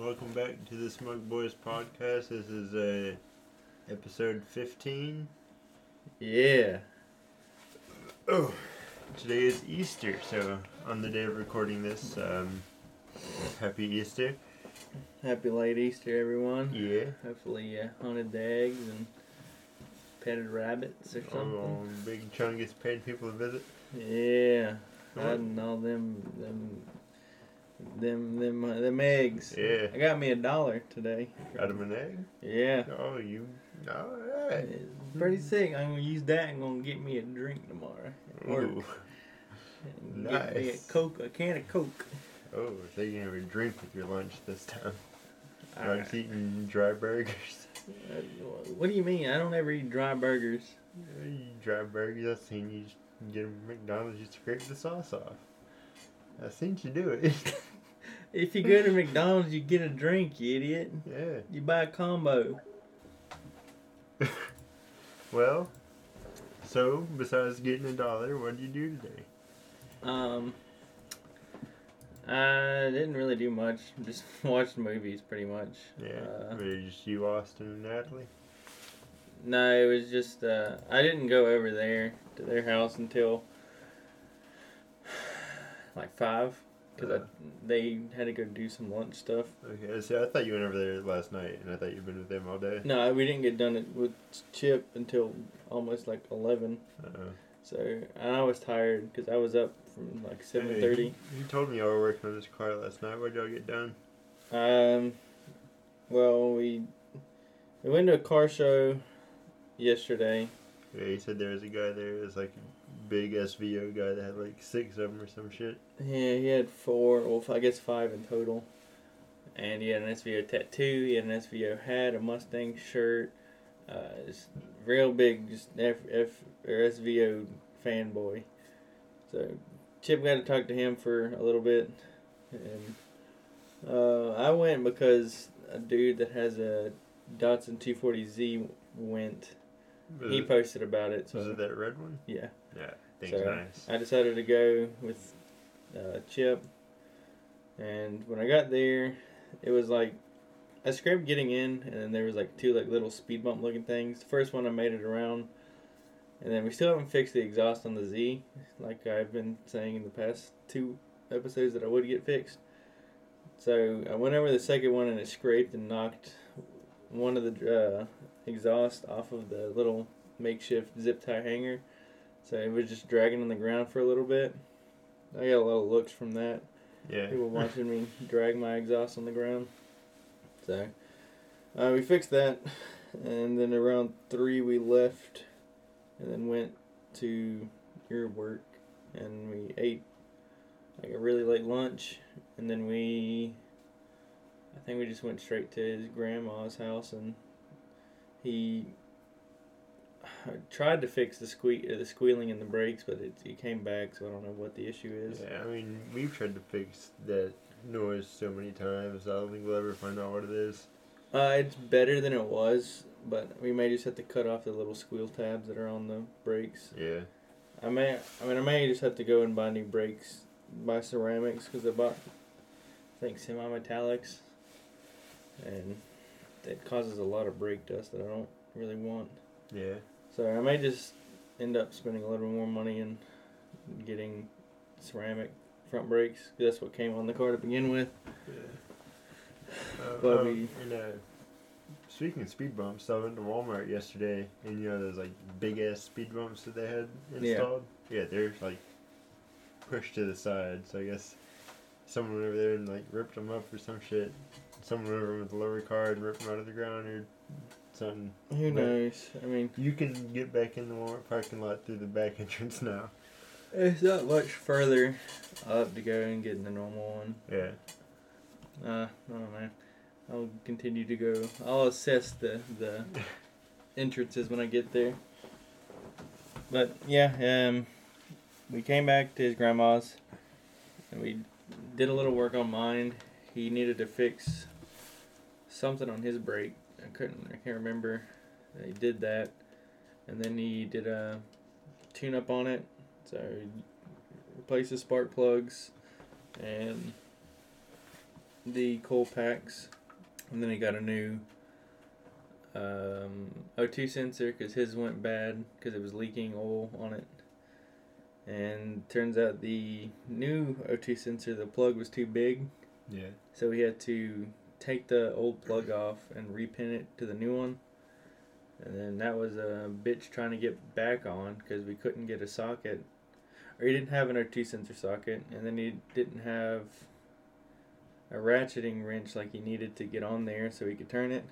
welcome back to the Smug Boys podcast. This is uh, episode 15. Yeah. Oh, today is Easter, so on the day of recording this, um, happy Easter. Happy late Easter, everyone. Yeah. Hopefully, you hunted the eggs and petted rabbits or something. Oh, Big Chungus paid people to visit. Yeah. Hiding all them, them, them, them, uh, them eggs. Yeah. I got me a dollar today. Got him an egg? Yeah. Oh, you. Alright. It's pretty sick. I'm gonna use that and gonna get me a drink tomorrow. Work. Ooh. And Get me a Nice. Coke, a can of Coke. Oh, so you can have a drink with your lunch this time. I- Aren't eating dry burgers? Uh, what do you mean? I don't ever eat dry burgers. You dry burgers, I've seen you get them McDonald's, you scrape the sauce off. I've seen you do it. If you go to McDonald's, you get a drink, you idiot. yeah. You buy a combo. Well, so besides getting a dollar, what did you do today? Um, I didn't really do much. Just watched movies, pretty much. Yeah. Uh, Were just you, Austin, and Natalie? no, it was just uh, I didn't go over there to their house until like five because Uh. they had to go do some lunch stuff. Okay, see, I thought you went over there last night, and I thought you'd been with them all day. No, we didn't get done it with Chip until almost like eleven. Uh-oh. So and I was tired because I was up from like seven thirty. Hey, you told me y'all were working on this car last night. What'd y'all get done? Um, well, we we went to a car show yesterday. Yeah, he said there was a guy there. It was like big SVO guy that had like six of them or some shit. Yeah, he had four, well, I guess five in total. And he had an SVO tattoo. He had an SVO hat, a Mustang shirt. Uh, just real big, just F, F or SVO fanboy. So Chip got to talk to him for a little bit, and uh, I went because a dude that has a Datsun 240Z went. Was, He it, posted about it. was So it that red one? yeah. Yeah, thing's So, nice. I decided to go with uh, Chip, and when I got there, it was like I scraped getting in, and then there was like two like little speed bump looking things. The first one I made it around, and then we still haven't fixed the exhaust on the Z, like I've been saying in the past two episodes that I would get fixed. So I went over the second one, and it scraped and knocked one of the uh, exhaust off of the little makeshift zip tie hanger. So it was just dragging on the ground for a little bit. I got a lot of looks from that. Yeah. People watching me drag my exhaust on the ground. So uh, we fixed that, and then around three we left, and then went to your work, and we ate like a really late lunch, and then we, I think we just went straight to his grandma's house, and he I tried to fix the sque- uh, the squealing in the brakes, but it, it came back, so I don't know what the issue is. Yeah, I mean, we've tried to fix that noise so many times. I don't think we'll ever find out what it is. Uh, it's better than it was, but we may just have to cut off the little squeal tabs that are on the brakes. Yeah. I may, I mean, I may just have to go and buy new brakes, buy ceramics because I bought, I think semi-metallics, and it causes a lot of brake dust that I don't really want. Yeah. So I may just end up spending a little more money and getting ceramic front brakes 'cause that's what came on the car to begin with. Uh, But um, we- and, uh, speaking of speed bumps, I went to Walmart yesterday, and you know those like big ass speed bumps that they had installed. Yeah, yeah they're like pushed to the side. So I guess someone went over there and like ripped them up or some shit. Someone went over with a lower car and ripped them out of the ground or something. Who But- knows? I mean, You can get back in the Walmart parking lot through the back entrance now. it's not much further up to go and get in the normal one. Yeah. Uh, I don't know. I'll continue to go. I'll assess the the entrances when I get there. But yeah, um, we came back to his grandma's, and we did a little work on mine. He needed to fix something on his brake. I couldn't. I can't remember. He did that, and then he did a tune up on it. So he replaced the spark plugs, and the coil packs, and then he got a new um, O2 sensor because his went bad because it was leaking oil on it. And turns out the new O2 sensor, the plug was too big, Yeah. so we had to take the old plug off and repin it to the new one. And then that was a bitch trying to get back on because we couldn't get a socket. Or he didn't have an O2 sensor socket, and then he didn't have a ratcheting wrench like he needed to get on there so he could turn it.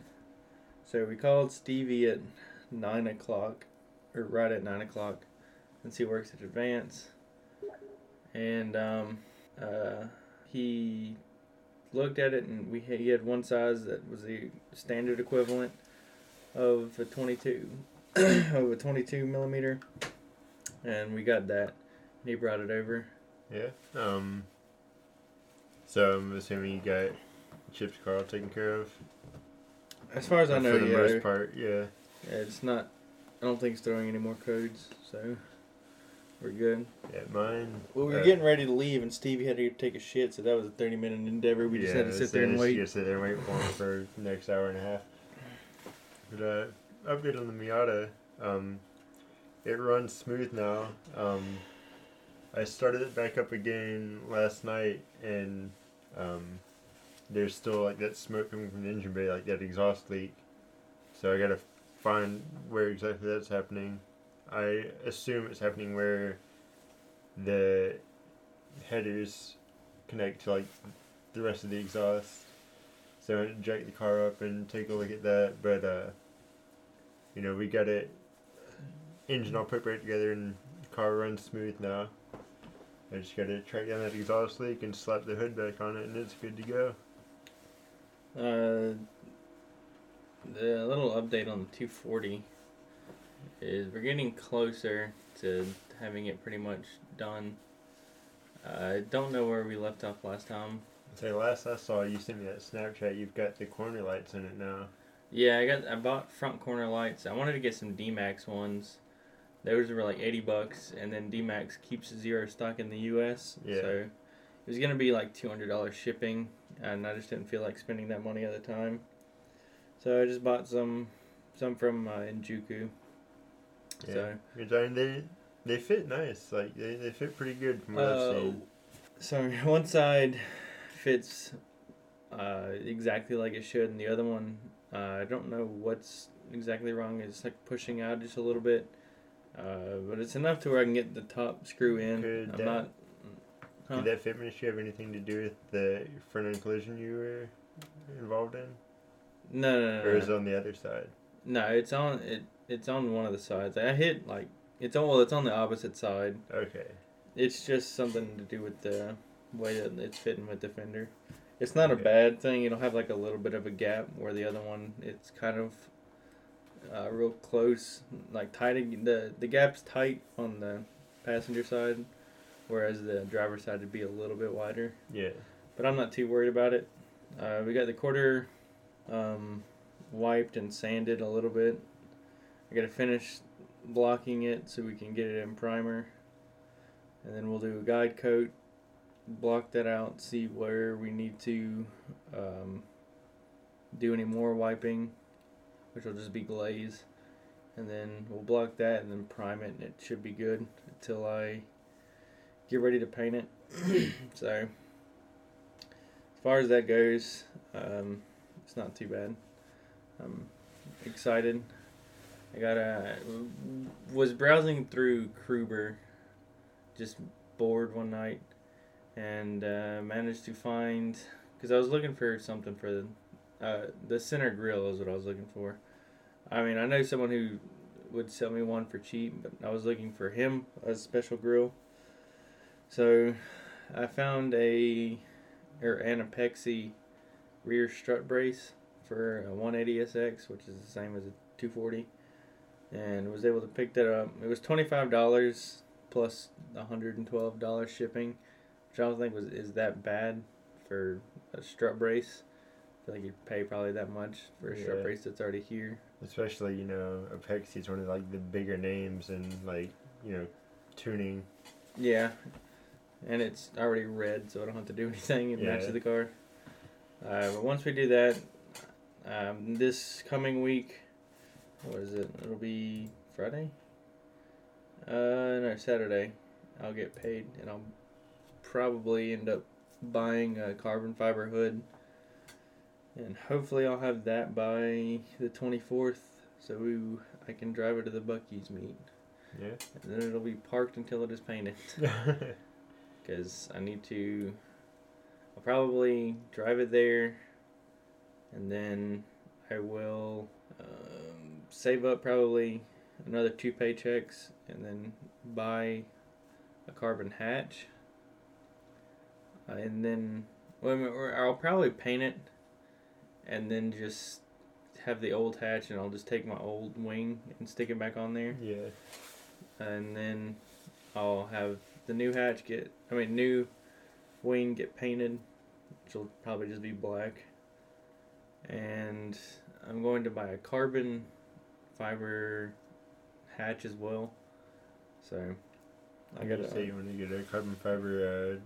So we called Stevie at 9 o'clock, or right at 9 o'clock, since he works at Advance. And um, uh, he looked at it and we he had one size that was the standard equivalent of a 22 of a 22 millimeter and we got that he brought it over Yeah. Um. So I'm assuming you got Chip's carl taken care of. as far as i know for the yeah, most part, yeah. it's not i don't think it's throwing any more codes so we're good Yeah, mine. well we were uh, getting ready to leave and stevie had to take a shit so that was a 30 minute endeavor we just had to sit there and just- wait You sit there and wait for him for the next hour and a half. But uh, update on the Miata. Um, it runs smooth now. Um, I started it back up again last night, and um, there's still like that smoke coming from the engine bay, like that exhaust leak. So I gotta find where exactly that's happening. I assume it's happening where the headers connect to like the rest of the exhaust. So I went to jack the car up and take a look at that. But uh, you know, we got it engine all put right together and the car runs smooth now. I just gotta track down that exhaust leak and slap the hood back on it and it's good to go. Uh, the little update on the 240 is we're getting closer to having it pretty much done. I don't know where we left off last time. Say last I saw you sent me that Snapchat, you've got the corner lights in it now. Yeah, I got I bought front corner lights. I wanted to get some D-Max ones. Those were like 80 bucks and then D-Max keeps zero stock in the US. Yeah. So it was going to be like $200 shipping and I just didn't feel like spending that money at the time. So I just bought some some from uh, Enjuku. Yeah. So Which, I mean, they they fit nice. Like they, they fit pretty good from what I've Uh, seen. so one side fits uh, exactly like it should, and the other one, uh, I don't know what's exactly wrong. It's like pushing out just a little bit, uh, but it's enough to where I can get the top screw in. Could I'm that- not. huh? Did that fitment issue have anything to do with the front end collision you were involved in? No, no, no, Or no. it on the other side? No, it's on it. It's on one of the sides. I hit like it's on. Well, it's on the opposite side. Okay. It's just something to do with the way that it's fitting with the fender. It's not a bad thing. It'll have like a little bit of a gap where the other one it's kind of uh, real close, like tight. The the gap's tight on the passenger side, whereas the driver's side would be a little bit wider. Yeah. But I'm not too worried about it. Uh, we got the quarter um, wiped and sanded a little bit. I got to finish blocking it so we can get it in primer. And then we'll do a guide coat, block that out, see where we need to um, do any more wiping, which will just be glaze. And then we'll block that and then prime it, and it should be good until I get ready to paint it. so, as far as that goes, um, it's not too bad. I'm excited. I got a was browsing through Croooober, just bored one night, and uh, managed to find because I was looking for something for the uh, the center grill is what I was looking for. I mean, I know someone who would sell me one for cheap, but I was looking for him a special grill. So, I found a or an Apexi rear strut brace for a 180SX, which is the same as a 240, and was able to pick that up. It was $25 plus $112 shipping, which I don't think was is that bad for a strut brace. I feel like you'd pay probably that much for a strut brace that's already here. Especially, you know, Apexi is one of like the bigger names and like, you know, tuning. Yeah, and it's already red, so I don't have to do anything. It Yeah. matches the car. Uh, but once we do that, um, this coming week, what is it? It'll be Friday. Uh, no, Saturday. I'll get paid, and I'll probably end up buying a carbon fiber hood, and hopefully I'll have that by the twenty fourth, so we, I can drive it to the Buc-ee's meet, Yeah. and then it'll be parked until it is painted. because I need to. I'll probably drive it there, and then I will um, save up probably another two paychecks, and then buy a carbon hatch, uh, and then well, I'll probably paint it, and then just have the old hatch, and I'll just take my old wing and stick it back on there yeah. and then I'll have the new hatch get I mean new wing get painted, which will probably just be black. And I'm going to buy a carbon fiber hatch as well. So I gotta say you want to get a carbon fiber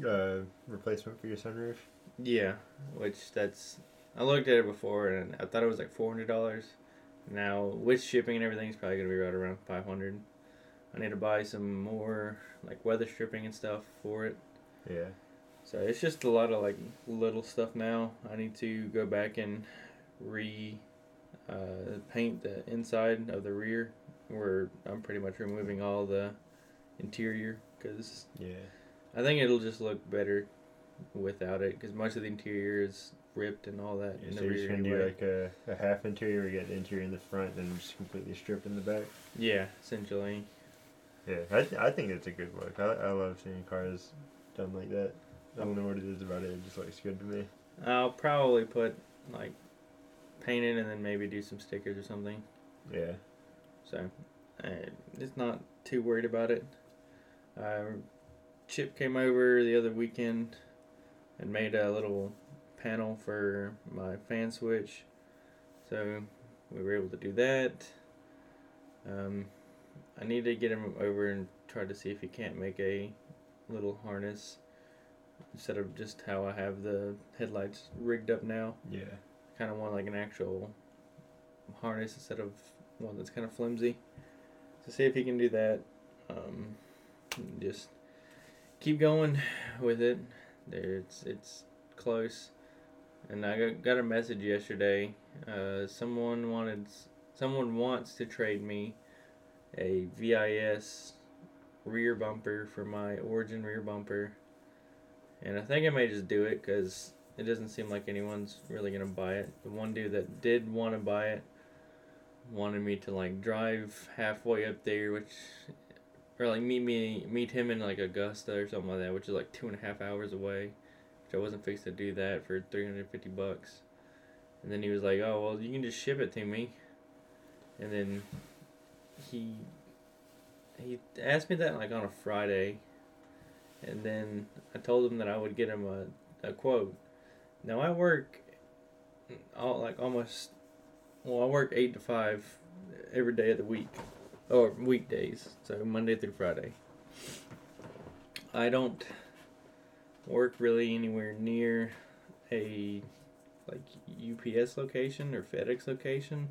uh, uh, replacement for your sunroof. yeah, which that's I looked at it before and I thought it was like four hundred dollars. Now with shipping and everything, it's probably gonna be right around five hundred. I need to buy some more like weather stripping and stuff for it. Yeah. So it's just a lot of like little stuff now. I need to go back and re uh, paint the inside of the rear, where I'm pretty much removing all the interior because Yeah. I think it'll just look better without it because much of the interior is ripped and all that yeah in so the you're just gonna do like a, a half interior, you get the interior in the front, then just completely stripped in the back. yeah, essentially. Yeah, I, th- I think it's a good look. I, I love seeing cars done like that. I don't know what it is about it. It just looks good to me. I'll probably put like paint it and then maybe do some stickers or something. Yeah. So, uh, just not too worried about it. Uh, Chip came over the other weekend and made a little panel for my fan switch. So, we were able to do that. Um, I need to get him over and try to see if he can't make a little harness instead of just how I have the headlights rigged up now Yeah. Kind of want like an actual harness instead of one that's kind of flimsy. So see if he can do that. Um, just keep going with it. There, it's it's close. And I got, got a message yesterday. Uh, someone wanted, someone wants to trade me a VIS rear bumper for my Origin rear bumper. And I think I may just do it because it doesn't seem like anyone's really gonna buy it. The one dude that did want to buy it wanted me to like drive halfway up there, which or like meet me meet him in like Augusta or something like that, which is like two and a half hours away. Which I wasn't fixed to do that for three hundred fifty bucks. And then he was like, "Oh well, you can just ship it to me." And then he he asked me that like on a Friday, and then I told him that I would get him a, a quote. Now I work all like almost well I work eight to five every day of the week or weekdays so Monday through Friday. I don't work really anywhere near a like UPS location or FedEx location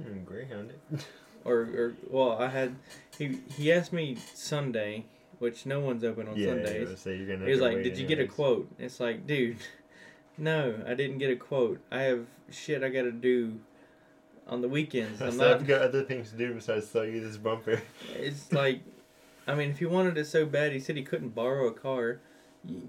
Mm, Greyhound it. or or well I had he he asked me Sunday which no one's open on yeah, Sundays. yeah, so you're gonna. He was like, "Did you get a quote?" It's like, dude, no, I didn't get a quote. I have shit I gotta do on the weekends. I'm so not. I've got other things to do besides sell you this bumper. It's like, I mean, if he wanted it so bad, he said he couldn't borrow a car.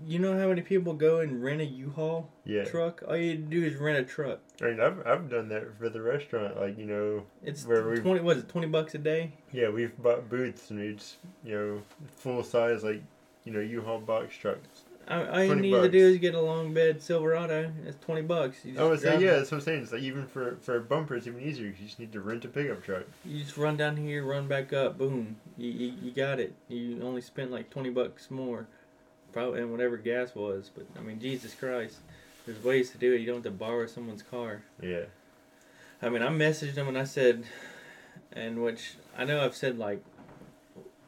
You know how many people go and rent a U-Haul Yeah. truck? All you do is rent a truck. I mean, I've, I've done that for the restaurant. Like, you know, It's Where we- twenty. Was it twenty bucks a day? yeah, we've bought booths and we just, you know, full size, like, you know, U-Haul box trucks. I, all you 20 need to do is get a long bed Silverado. It's twenty bucks. You I would just say, drive- yeah, that's what I'm saying. It's like even for, for a bumper, it's even easier. you just need to rent a pickup truck. You just run down here, run back up, boom. You, you, you got it. You only spent like 20 bucks more. Probably, and whatever gas was. But, I mean, Jesus Christ. There's ways to do it. You don't have to borrow someone's car. Yeah. I mean, I messaged him and I said, and which I know I've said like,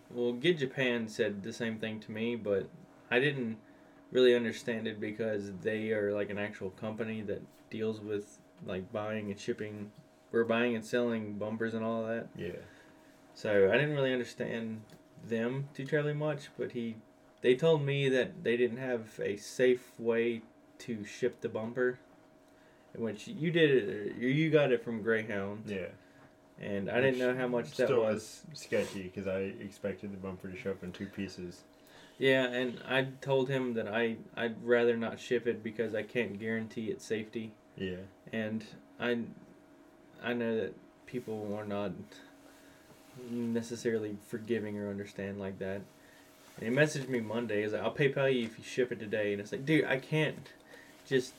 well, Get Japan said the same thing to me, but I didn't really understand it because they are like an actual company that deals with like buying and shipping. We're buying and selling bumpers and all that. Yeah. So I didn't really understand them too terribly much, but he, they told me that they didn't have a safe way to ship the bumper, which you did it, you got it from Greyhound, Yeah. and I didn't know how much that Still was. sketchy because I expected the bumper to show up in two pieces. Yeah, and I told him that I I'd rather not ship it because I can't guarantee its safety, Yeah. and I, I know that people are not necessarily forgiving or understand like that. And he messaged me Monday. He's like, "I'll PayPal you if you ship it today." And it's like, dude, I can't just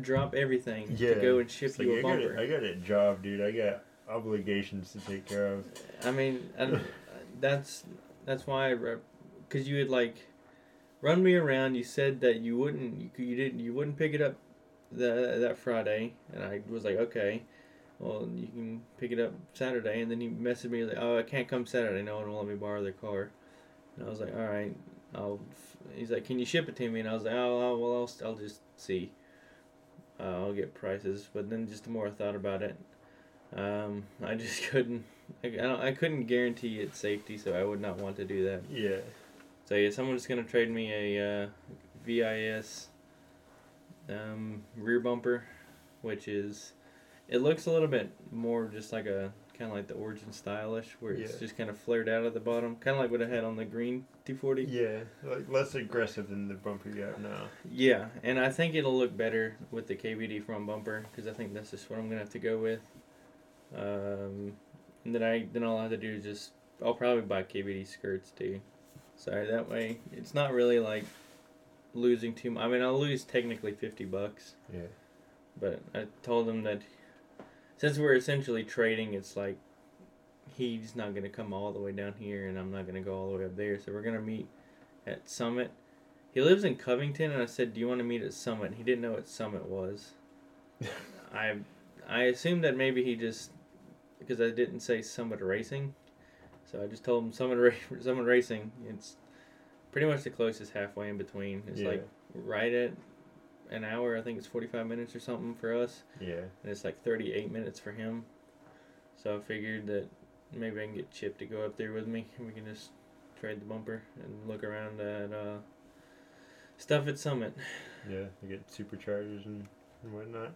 drop everything Yeah. to go and ship It's like, you I a got, bumper. a, I got a job, dude. I got obligations to take care of. I mean, I, that's that's why, because you had like run me around. You said that you wouldn't, you, you didn't, you wouldn't pick it up the, that Friday, and I was like, okay, well you can pick it up Saturday. And then he messaged me like, oh, I can't come Saturday. No one will let me borrow their car. And I was like, all right, I'll. He's like, can you ship it to me? And I was like, oh, I'll- well, I'll, I'll just see. Uh, I'll get prices. But then just the more I thought about it, um, I just couldn't. I, I, I couldn't guarantee its safety, so I would not want to do that. Yeah. So yeah, someone's gonna trade me a uh, VIS um, rear bumper, which is it looks a little bit more just like a kind of like the Origin stylish, where it's Yeah. just kind of flared out at the bottom, kind of like what I had on the green 240. Yeah. Like less aggressive than the bumper you have now. Yeah, and I think it'll look better with the KVD front bumper because I think that's just what I'm gonna have to go with. Um, and then I then all I have to do is just I'll probably buy KVD skirts too. So that way it's not really like losing too much. I mean I'll lose technically fifty bucks, Yeah. but I told him that since we're essentially trading, it's like he's not gonna come all the way down here and I'm not gonna go all the way up there. So we're gonna meet at Summit. He lives in Covington, and I said, "Do you want to meet at Summit?" He didn't know what Summit was. I I assumed that maybe he just because I didn't say Summit Racing, so I just told him Summit Ra- Summit Racing. It's pretty much the closest halfway in between. It's yeah. like right at an hour. I think it's forty five minutes or something for us, yeah. and it's like thirty eight minutes for him. So I figured that maybe I can get Chip to go up there with me, and we can just trade the bumper and look around at uh, stuff at Summit. Yeah. They get superchargers and, and whatnot.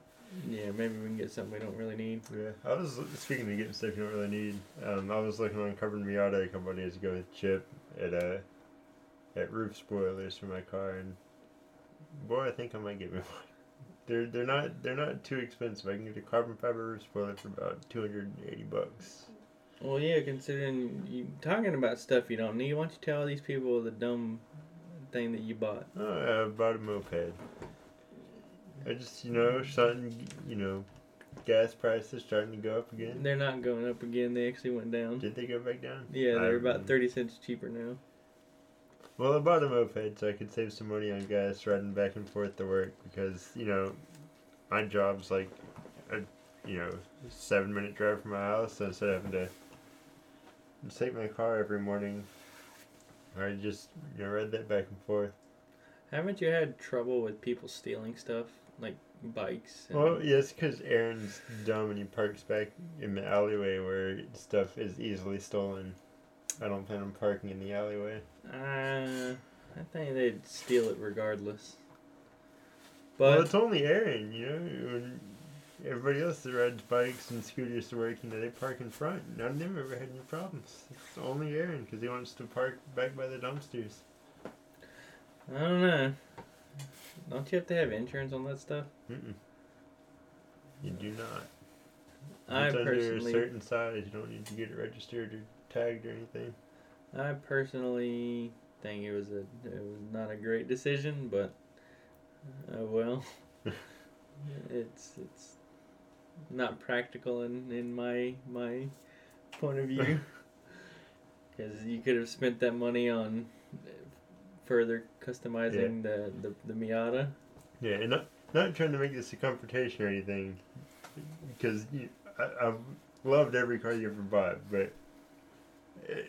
Yeah, maybe we can get something we don't really need. Yeah, I was speaking of getting stuff you don't really need. Um, I was looking on Carbon Miata a couple days ago with Chip at uh, at roof spoilers for my car, and boy, I think I might get me one. They're they're not they're not too expensive. I can get a carbon fiber roof spoiler for about two hundred and eighty bucks. Well, yeah, considering you talking about stuff you don't need, why don't you tell these people the dumb thing that you bought? Oh, I bought a moped. I just you know starting you know gas prices starting to go up again. They're not going up again. They actually went down. Did they go back down? Yeah, they're about thirty cents cheaper now. Well, I bought a moped so I could save some money on gas riding back and forth to work because you know my job's like a you know seven minute drive from my house, so instead of having to take my car every morning, I just you know ride that back and forth. Haven't you had trouble with people stealing stuff like bikes? and- Well, yes, because Aaron's dumb and he parks back in the alleyway where stuff is easily stolen. I don't plan on parking in the alleyway. Uh, I think they'd steal it regardless. well, But it's only Aaron, you know. When everybody else that rides bikes and scooters to work, you know, they park in front. None of them ever had any problems. It's only Aaron because he wants to park back by the dumpsters. I don't know. Don't you have to have insurance on that stuff? Mm-mm. You do not. I it's under a certain size. You don't need to get it registered or tagged or anything. I personally think it was a it was not a great decision, but uh, well, it's it's not practical in in my my point of view. Because you could have spent that money on further customizing the, the the Miata. Yeah, and not not trying to make this a confrontation or anything, because you, I, I've loved every car you ever bought, but eh,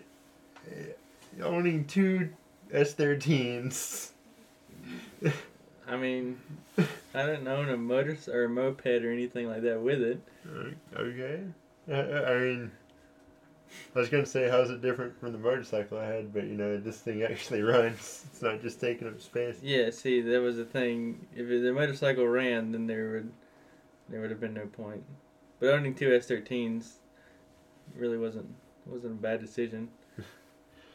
eh, owning two S13s I mean, I didn't own a motor or a moped or anything like that with it. Okay. I, I mean, I was gonna say how's it different from the motorcycle I had, but you know this thing actually runs. It's not just taking up space. Yeah, see, that was the thing. If the motorcycle ran, then there would there would have been no point. But owning two S13s really wasn't wasn't a bad decision.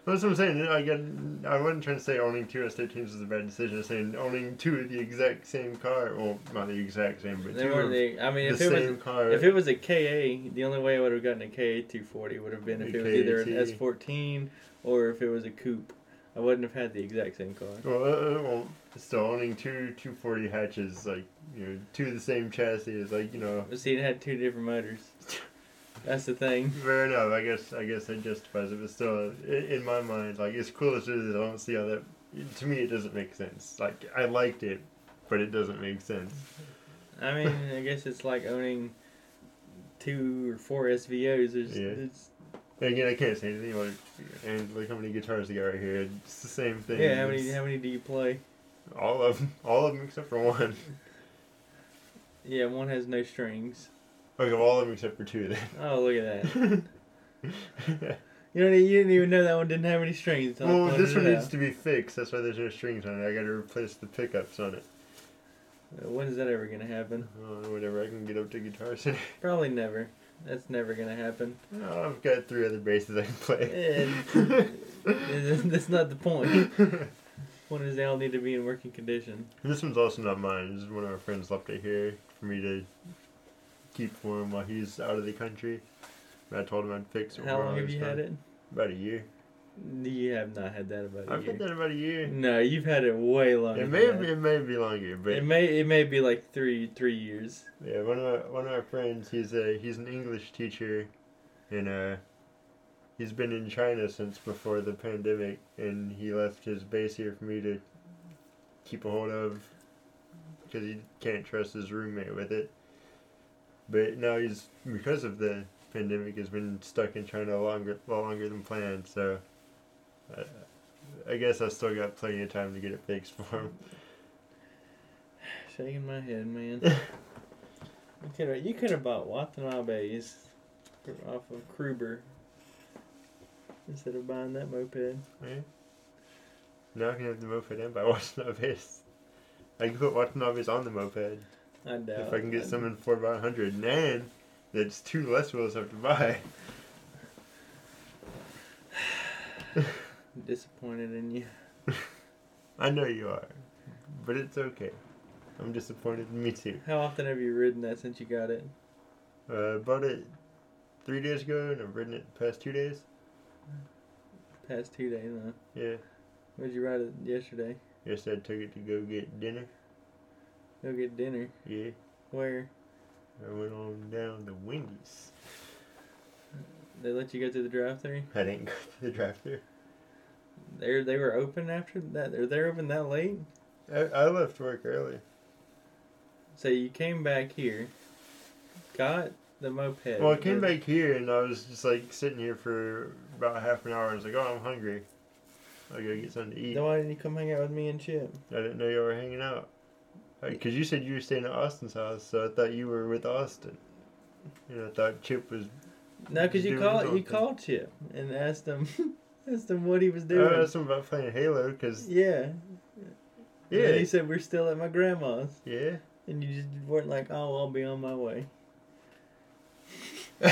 That's what I'm saying. I get. I wasn't trying to say owning two S13s was a bad decision. I'm saying owning two of the exact same car. Well, not the exact same, but They two weren't of the. I mean, the if it was car. if it was a KA, the only way I would have gotten a KA 240 would have been if A it was either an S14 or if it was a coupe. I wouldn't have had the exact same car. well, uh, well, still owning two 240 hatches, like you know, two of the same chassis is like you know. See, it had two different motors. That's the thing. Fair enough. I guess. I guess that justifies it, but still, in my mind, like as cool as it is, I don't see how that. To me, it doesn't make sense. Like I liked it, but it doesn't make sense. I mean, I guess it's like owning two or four SVOs. It's, Yeah. it's again, I can't say anything about it. And look how many guitars they got right here. It's the same thing. yeah. How many It's how many do you play? All of them. All of them except for one. Yeah, one has no strings. Okay, well, all of them except for two Oh, look at that. You don't. e- You didn't even know that one didn't have any strings. well, this one needs out. to be fixed. That's why there's no strings on it. I gotta replace the pickups on it. Uh, When is that ever gonna happen? Uh, whenever I can get up to Guitar Center. Probably never. That's never gonna happen. Oh, I've got three other basses I can play. That's not the point. Point is, they all need to be in working condition. this one's also not mine. This is one of our friends left it here for me to keep for him while he's out of the country. I told him I'd fix it. How long have you had it? About a year. You have not had that about a I've year. had that about a year. No, you've had it way longer. It may be, it may be longer, but It may it may be like three three years. yeah, one of my, one of our friends, he's a he's an English teacher, and uh, he's been in China since before the pandemic, and he left his base here for me to keep a hold of because he can't trust his roommate with it. But now he's because of the pandemic has been stuck in China longer longer than planned, so. Uh, I guess I still got plenty of time to get it fixed for him. Shaking my head, man. you could have you could have bought Watanabe's off of Croooober instead of buying that moped. Yeah. Now I can have the moped and buy Watanabe's. I can put Watanabe's on the moped I doubt. if I can get I'd- some in 4x100. And that's two less wheels I have to buy. I'm disappointed in you. I know you are. But it's okay. I'm disappointed in me too. How often have you ridden that since you got it? Uh, bought it three days ago and I've ridden it the past two days. Past two days, huh? Yeah. Where'd you ride it yesterday? Yesterday I took it to go get dinner. Go get dinner. Yeah. Where? I went on down to Wendy's. They let you go to the drive-thru. I didn't go to the drive thru They they were open after that. Are they open that late? I, I left work early. So you came back here, got the moped. Well, I came back here and I was just like sitting here for about half an hour. I was like, oh, I'm hungry. I gotta get something to eat. Then why didn't you come hang out with me and Chip? I didn't know you were hanging out. Because you said you were staying at Austin's house, so I thought you were with Austin. You know, I thought Chip was. No, because you called you called Chip and asked him asked him what he was doing. I asked him about playing Halo, because. yeah. Yeah. And he said we're still at my grandma's, Yeah. and you just weren't like, oh, I'll be on my way.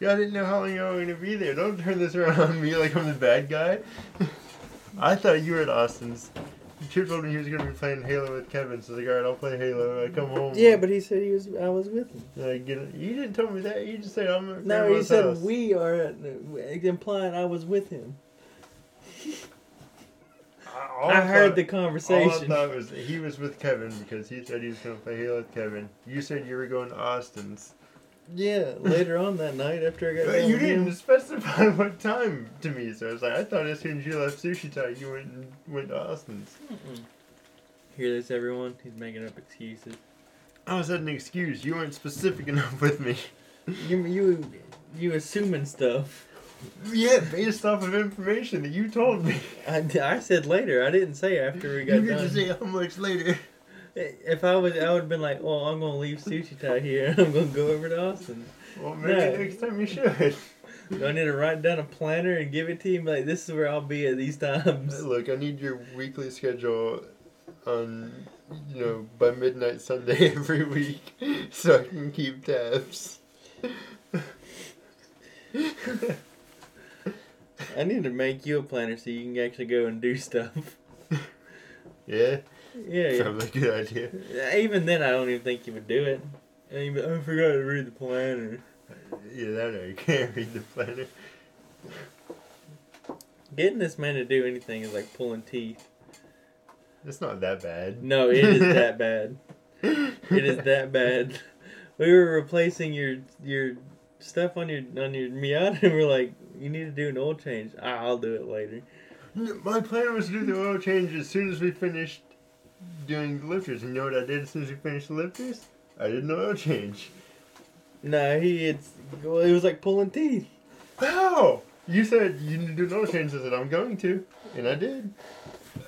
Yeah, I didn't know how long you were going to be there. Don't turn this around on me like I'm the bad guy. I thought you were at Austin's. Chip told me he was going to be playing Halo with Kevin, so I was like, alright, I'll play Halo. I come home. Yeah, but he said he was. I was with him. I get it. You didn't tell me that. You just said I'm at No, he said house. we are, at, implying I was with him. I, I heard thought- the All I conversation. thought was he was with Kevin because he said he was going to play Halo with Kevin. You said you were going to Austin's. Yeah, later on that night after I got But you didn't him. specify what time to me, so I was like, I thought as soon as you left Sushi Time, you went and went to Austin's. Mm-mm. Hear this, everyone? He's making up excuses. I was at an excuse. You weren't specific enough with me. You you you assuming stuff. Yeah, based off of information that you told me. I, I said later. I didn't say after we got You done. to say how much later. If I was, I would have been like, "Well, I'm gonna leave Sushi Time here. I'm gonna go over to Austin. Well, maybe No. next time you should. Do I need to write down a planner and give it to you? Like, this is where I'll be at these times. Look, I need your weekly schedule on, you know, by midnight Sunday every week so I can keep tabs. I need to make you a planner so you can actually go and do stuff. yeah? Yeah, yeah. A good idea. Even then, I don't even think you would do it. And you'd I forgot to read the planner. Yeah, that or you can't read the planner. Getting this man to do anything is like pulling teeth. It's not that bad. No, it is that bad. It is that bad. We were replacing your your stuff on your on your Miata, and we're like, you need to do an oil change. Ah, I'll do it later. My plan was to do the oil change as soon as we finished doing lifters. And you know what I did as soon as we finished the lifters? I did an oil change. No, he it's well, it was like pulling teeth. How? You said you need to do an oil change. I said I'm going to, and I did.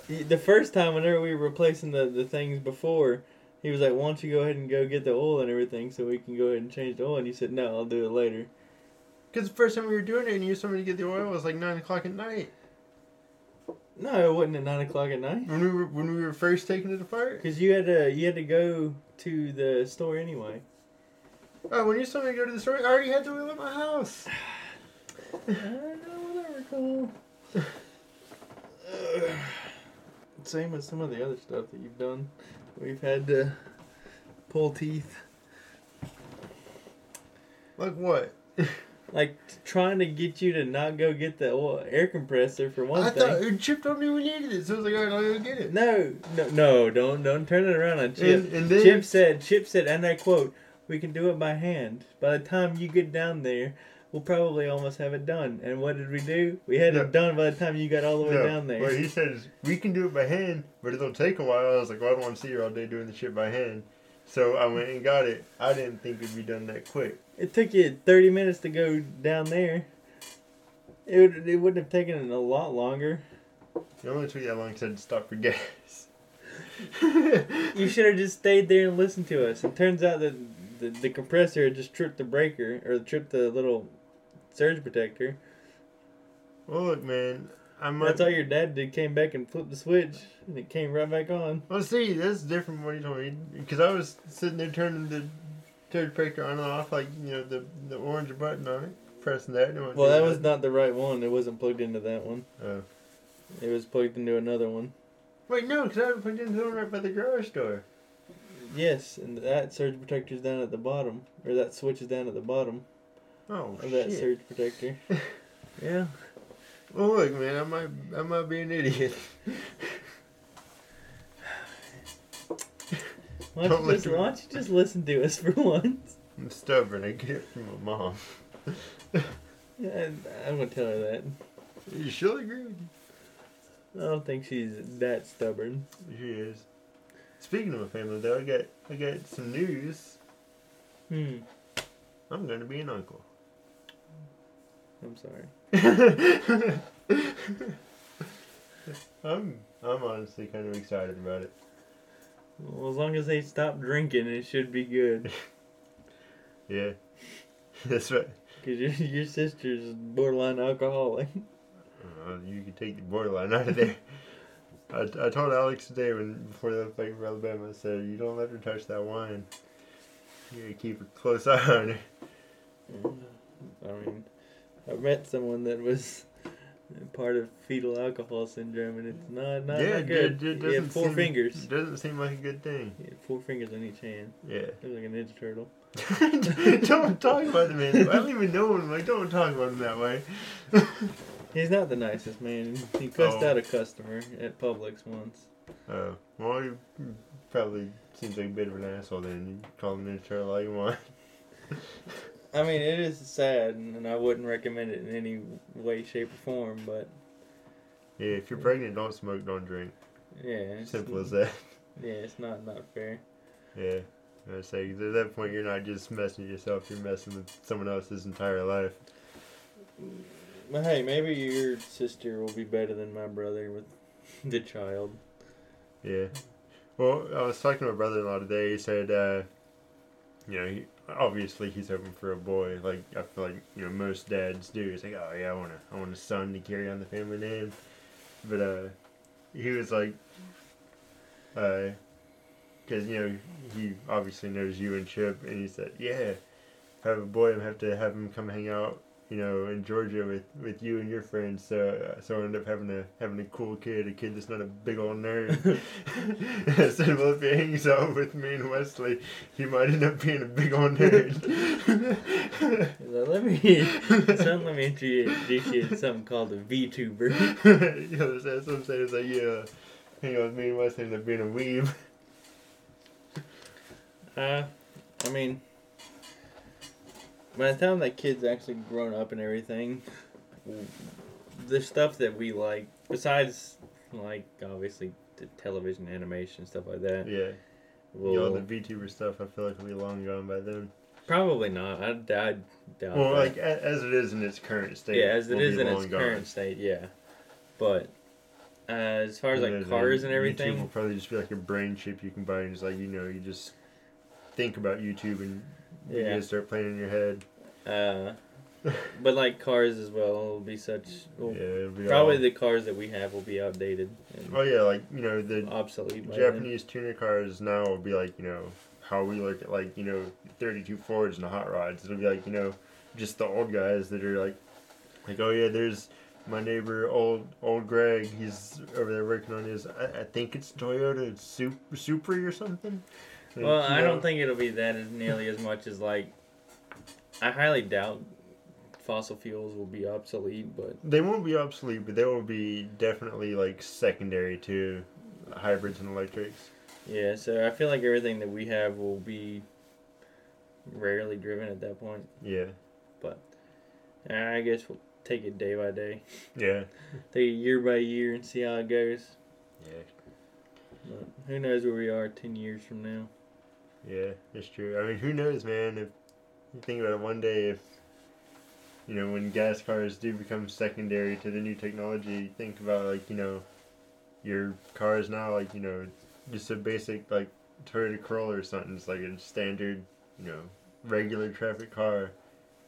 The first time, whenever we were replacing the the things before, he was like, "Why don't you go ahead and go get the oil and everything, so we can go ahead and change the oil?" And you said, "No, I'll do it later." Because the first time we were doing it and you told me to get the oil it was like nine o'clock at night. No, it wasn't at nine o'clock at night. When we were when we were first taking it apart. Cause you had to you had to go to the store anyway. Oh, when you told me to go to the store, I already had the oil at my house. I don't know what I recall. Same with some of the other stuff that you've done. We've had to pull teeth, Like what? like trying to get you to not go get the oil, air compressor for one I thing. thought it Chip told me we needed it, so I was like, alright, I'll go get it. No, no, no! Don't don't turn it around on Chip. And, and then Chip said, Chip said, and I quote, "We can do it by hand. By the time you get down there, we'll probably almost have it done." And what did we do? We had No. it done by the time you got all the way No, down there. What he said is, we can do it by hand, but it'll take a while. I was like, well, I don't want to see you all day doing the shit by hand. So I went and got it. I didn't think it'd be done that quick. It took you thirty minutes to go down there. It would, it wouldn't have taken a lot longer. It only took that long because I had to stop for gas. You should have just stayed there and listened to us. It turns out that the, the compressor had just tripped the breaker or tripped the little surge protector. well, look, man. I might. That's all your dad did. Came back and flipped the switch, and it came right back on. Well, see, that's different from what he told me. Because I was sitting there turning the third breaker on and off, like, you know, the, the orange button on it, pressing that. and Well, do that was not the right one. It wasn't plugged into that one. Oh. It was plugged into another one. Wait, no, because I had plugged into the one right by the garage door. Yes, and that surge protector's down at the bottom, or that switch is down at the bottom Oh, of that surge protector. yeah. Well, look, man, I might, I might be an idiot. Why Don't you just, listen. why don't you just listen to us for once? I'm stubborn. I get it from my mom. Yeah, I'm gonna tell her that. You she'll agree with you. I don't think she's that stubborn. She is. Speaking of my family, though, I got, I got some news. Hmm. I'm going to be an uncle. I'm sorry. I'm, I'm honestly kind of excited about it. Well, as long as they stop drinking, it should be good. Yeah, that's right. Cause your your sister's borderline alcoholic. Uh, you can take the borderline out of there. I, I told Alex today when before they played for Alabama, I said, "You don't let her touch that wine. You gotta keep a close eye on her." I mean, I met someone that was part of fetal alcohol syndrome, and it's not not, yeah, good. It, it he four seem, fingers. Doesn't seem like a good thing. Had four fingers on each hand. Yeah. Was like a ninja turtle. don't talk about the man. I don't even know him. Like, don't talk about him that way. He's not the nicest man. He cussed Oh. out a customer at Publix once. Oh, well, he probably seems like a bit of an asshole. Then you call him a turtle all you want. I mean, it is sad, and I wouldn't recommend it in any way, shape, or form. But Yeah, if you're pregnant, don't smoke, don't drink. yeah, Simple as that. Yeah, it's not not fair. Yeah. I say at that point you're not just messing with yourself, you're messing with someone else's entire life. But hey, maybe your sister will be better than my brother with the child. Yeah. Well, I was talking to my brother-in-law today. He said, uh, you know, he, obviously he's hoping for a boy. Like I feel like you know most dads do. He's like, oh yeah, I want a, I want a son to carry on the family name. But uh, he was like, uh, because you know he obviously knows you and Chip, and he said, yeah, have a boy and have to have him come hang out you know, in Georgia with, with you and your friends. So uh, so I ended up having a having a cool kid, a kid that's not a big old nerd. I said, well, if he hangs out with me and Wesley, he might end up being a big old nerd. let me, son, let me introduce you to something called a VTuber. yeah, that's, that's what I'm saying. It's like, yeah, hang out with me and Wesley end up being a weeb. Uh, I mean by the time that kid's actually grown up and everything, the stuff that we like, besides like obviously the television animation stuff like that. Yeah. Will, you know, the VTuber stuff, I feel like will be long gone by then. Probably not. I, I doubt. Well, that. like as it is in its current state. Yeah, as it is in its gone. current state. Yeah, but uh, as far as and like cars and everything, YouTube will probably just be like a brain chip you can buy, and it's like you know you just think about YouTube and you yeah. start playing in your head. Uh, but like cars as well will be such. Will, yeah, be probably all... the cars that we have will be outdated. oh yeah, like you know the obsolete. Japanese tuner cars now will be like you know how we look at like you know 32 Fords and the hot rods. It'll be like you know just the old guys that are like like oh yeah there's my neighbor old old Greg he's over there working on his I, I think it's Toyota it's Super Supra or something. Well, I don't think it'll be that as nearly as much as like I highly doubt fossil fuels will be obsolete, but they won't be obsolete, but they will be definitely like secondary to hybrids and electrics. Yeah, so I feel like everything that we have will be rarely driven at that point. Yeah. But I guess we'll take it day by day. Yeah. take it year by year and see how it goes. Yeah. But who knows where we are ten years from now? Yeah, it's true. I mean, who knows, man? If you think about it one day if you know when gas cars do become secondary to the new technology think about like you know your cars now like you know just a basic like Toyota Corolla or something it's like a standard you know regular traffic car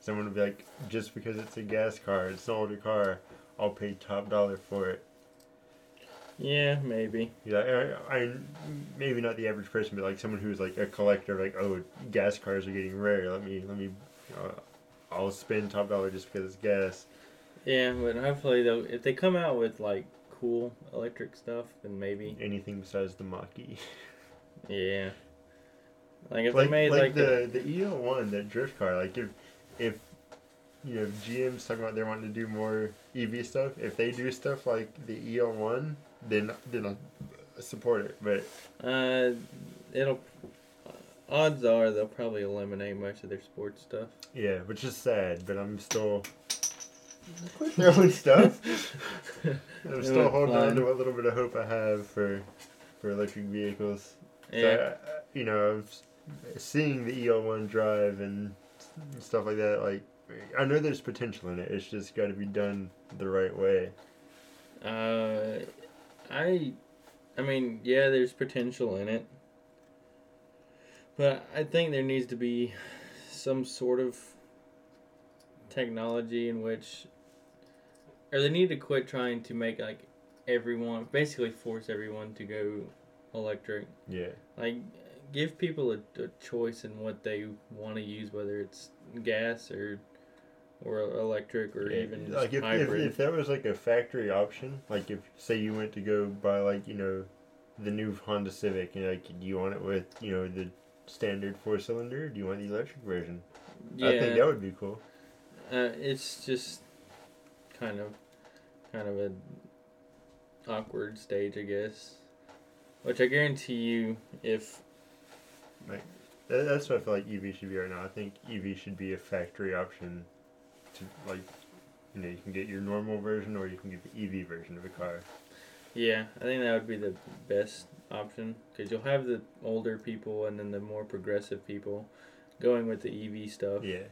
someone would be like just because it's a gas car it's an older car I'll pay top dollar for it yeah, maybe. Yeah, I, I, maybe not the average person, but like someone who's like a collector, like oh, gas cars are getting rare. Let me, let me, uh, I'll spend top dollar just because it's gas. Yeah, but hopefully though, if they come out with like cool electric stuff, then maybe anything besides the Mach-E. yeah. Like if like, they made like, like the a... the EL one, that drift car, like if if you know GM's talking about they wanting to do more EV stuff, if they do stuff like the EL one then then I support it. But uh, it'll odds are they'll probably eliminate much of their sports stuff. Yeah, which is sad, but I'm still quit throwing stuff. I'm still holding fun. on to what little bit of hope I have for for electric vehicles. Yeah. So I, you know, seeing the EL1 drive and stuff like that, like I know there's potential in it. It's just got to be done the right way. Uh, I, I mean, yeah, there's potential in it, but I think there needs to be some sort of technology in which, or they need to quit trying to make like everyone, basically force everyone to go electric. Yeah. Like, give people a, a choice in what they want to use, whether it's gas or or electric or yeah, even like if, hybrid. If, if that was like a factory option, like if say you went to go buy like you know the new Honda Civic and like do you want it with you know the standard four cylinder? do you want the electric version? Yeah, I think that would be cool. Uh, it's just kind of kind of a awkward stage, I guess. Which I guarantee you, if like that's what I feel like EV should be right now. I think EV should be a factory option to like you know you can get your normal version or you can get the EV version of a car. Yeah, I think that would be the best option because you'll have the older people and then the more progressive people going with the EV stuff. Yeah.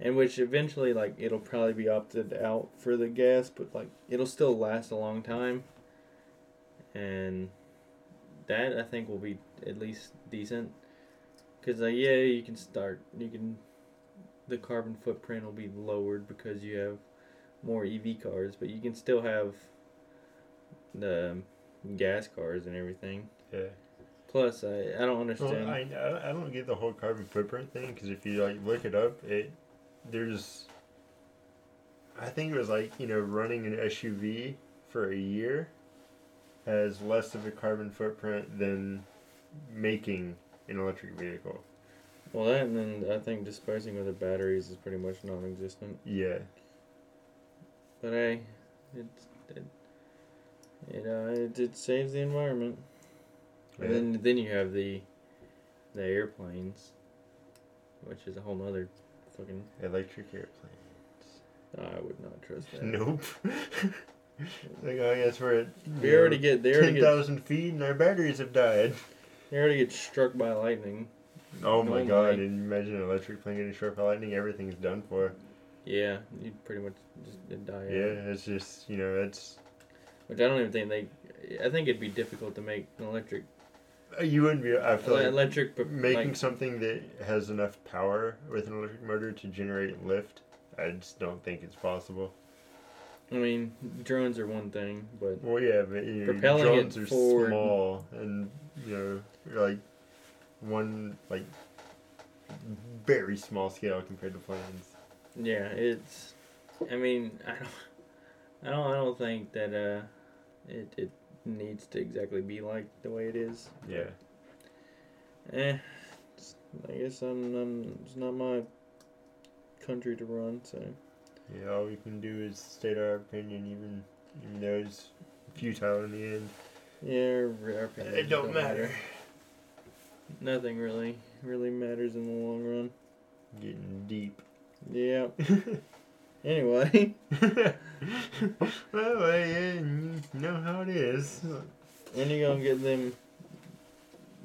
and which eventually like it'll probably be opted out for the gas, but like it'll still last a long time, and that I think will be at least decent, because uh, yeah, you can start you can, the carbon footprint will be lowered because you have more EV cars, but you can still have the gas cars and everything. Yeah. Plus, I, I don't understand. Well, I, I I don't get the whole carbon footprint thing because if you like look it up, it there's I think it was like you know running an SUV for a year has less of a carbon footprint than making an electric vehicle. Well, that and then I think disposing of the batteries is pretty much non-existent. Yeah, But hey, it it it, uh, it, it saves the environment. And then then you have the the airplanes, which is a whole nother fucking. electric airplane. I would not trust that. Nope. like I guess we're at We already get they already ten thousand feet and our batteries have died. they already get struck by lightning. Oh my god! And imagine an electric plane getting struck by lightning. Everything's done for. Yeah, you'd pretty much just die. out. Yeah, it's just you know it's Which I don't even think they. I think it'd be difficult to make an electric uh, you wouldn't be. I feel like electric but making like, something that has enough power with an electric motor to generate lift. I just don't think it's possible. I mean, drones are one thing, but Well, yeah, but you know, Propelling drones it are forward. small, and you know, like one like very small scale compared to planes. yeah, it's. I mean, I don't. I don't. I don't think that uh, it it needs to exactly be like the way it is. Yeah, Eh, it's- I guess I'm, I'm. It's not my country to run, so. yeah. All we can do is state our opinion, even even though it's futile in the end. Yeah, our, our It don't matter. Nothing really, really matters in the long run. Getting deep. Yeah. Anyway, well, yeah, you know how it is. when you gonna get them?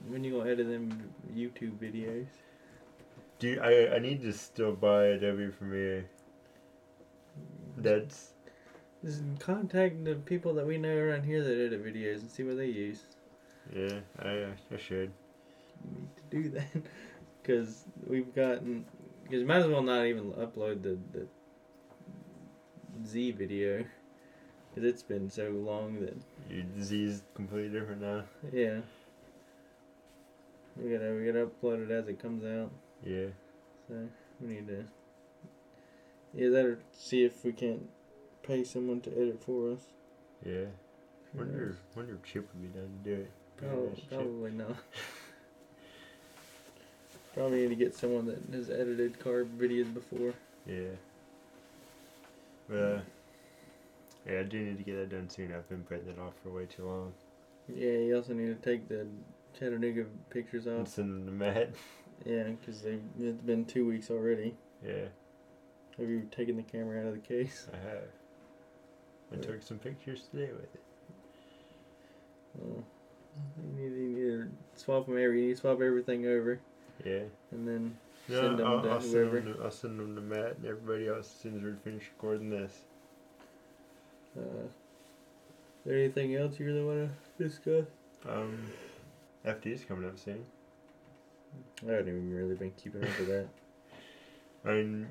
When you gonna edit them YouTube videos? Dude, I I need to still buy Adobe Premiere. That's Just contact the people that we know around here that edit videos and see what they use. yeah, I I should. Need to do that because we've gotten. Because might as well not even upload the the Z video because it's been so long that Your disease is completely different now. yeah. We gotta we gotta upload it as it comes out. Yeah. So we need to yeah that or see if we can't pay someone to edit for us. Yeah. Wonder wonder if Chip would be down to do it. Probably, probably not. Probably need to get someone that has edited car videos before. Yeah. But uh, yeah, I do need to get that done soon. I've been putting it off for way too long. Yeah, you also need to take the Chattanooga pictures And off. send them to Matt. Yeah, because it's been two weeks already. Yeah, Have you taken the camera out of the case? I have. I took some pictures today with it. Uh, you, need, you need to swap them every. You need to swap everything over, Yeah. and then No, Send them I'll, to I'll, send them to, I'll send them to Matt and everybody else as soon as we finish recording this. uh, is there anything else you really want to discuss? Um, FD's coming up soon. I haven't even really been keeping up with that. I mean,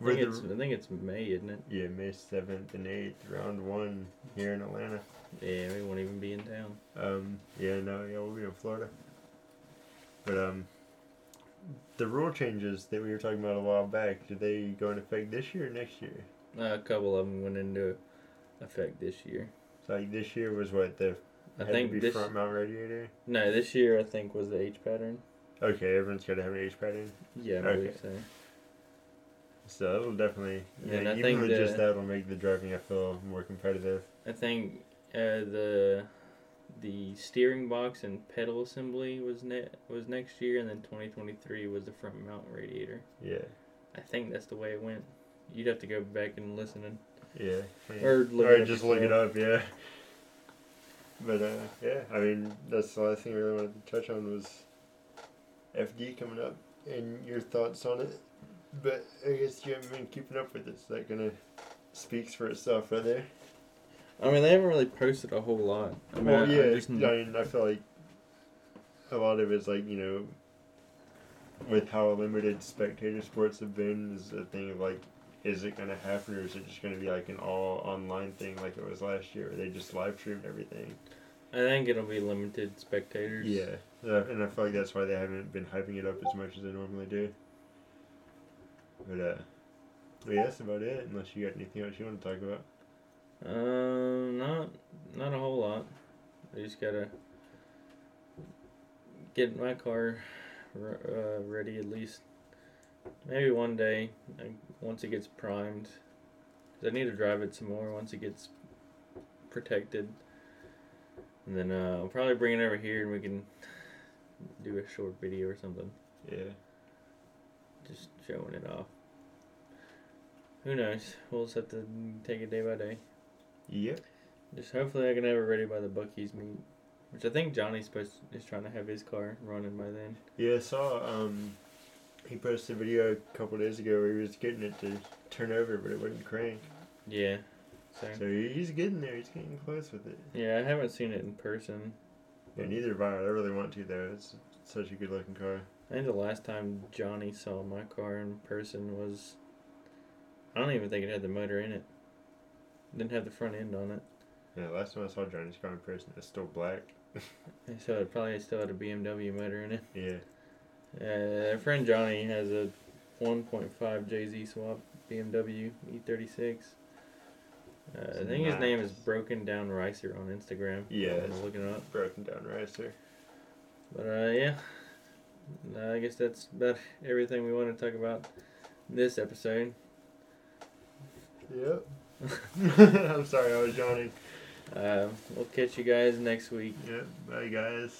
I we're think, the, it's, I think it's May, isn't it? yeah, May 7th and 8th, round one here in Atlanta. Yeah, we won't even be in town. Um, yeah, no, yeah, we'll be in Florida. But, um, the rule changes that we were talking about a while back, do they go into effect this year or next year? Uh, a couple of them went into effect this year. So, like, this year was what, the I think this front mount radiator? no, this year I think was the H pattern. Okay, everyone's got to have an H pattern. Yeah, I Okay. believe so. So that'll definitely, yeah, I even think with the- just that, will make the driving I feel more competitive. I think uh, the the steering box and pedal assembly was ne- was next year, and then 2023 was the front mount radiator. Yeah, I think that's the way it went. You'd have to go back and listen and yeah. yeah. or look or it just look it up, yeah. But uh, yeah, I mean that's the last thing I really wanted to touch on was FD coming up and your thoughts on it. but I guess you haven't been keeping up with it. So that kind of speaks for itself, right there. I mean, they haven't really posted a whole lot. I mean, well, I- I yeah, just- I mean, I feel like a lot of it's like you know, with how limited spectator sports have been, is a thing of like, is it gonna happen or is it just gonna be like an all online thing like it was last year? Where they just live streamed everything. I think it'll be limited spectators. Yeah, and I feel like that's why they haven't been hyping it up as much as they normally do. But uh, well, yeah, that's about it. Unless you got anything else you want to talk about. Um, not not a whole lot. I just gotta get my car uh, ready at least. Maybe one day, once it gets primed. 'Cause I need to drive it some more once it gets protected. And then uh, I'll probably bring it over here and we can do a short video or something, Yeah. just showing it off. Who knows? We'll just have to take it day by day. Yep. Just hopefully I can have it ready by the Buc-ee's meet, which I think Johnny's supposed to, is trying to have his car running by then. Yeah, I saw um he posted a video a couple days ago where he was getting it to turn over but it wouldn't crank. Yeah. So So he's getting there, he's getting close with it. yeah, I haven't seen it in person. Yeah, neither have I. I really want to though. It's such a good looking car. I think the last time Johnny saw my car in person was I don't even think it had the motor in it. Didn't have the front end on it. Yeah, last time I saw Johnny's car in person, it's still black. So it probably still had a BMW motor in it. Yeah. Uh, our friend Johnny has a 1.5 JZ swap BMW E36. Uh, I think his name is Broken Down Ricer on Instagram. Yeah, I'm looking it up. broken down Ricer. But uh, yeah, I guess that's about everything we want to talk about this episode. Yep. I'm sorry, I was Johnny. Uh, we'll catch you guys next week. Yep. Bye guys.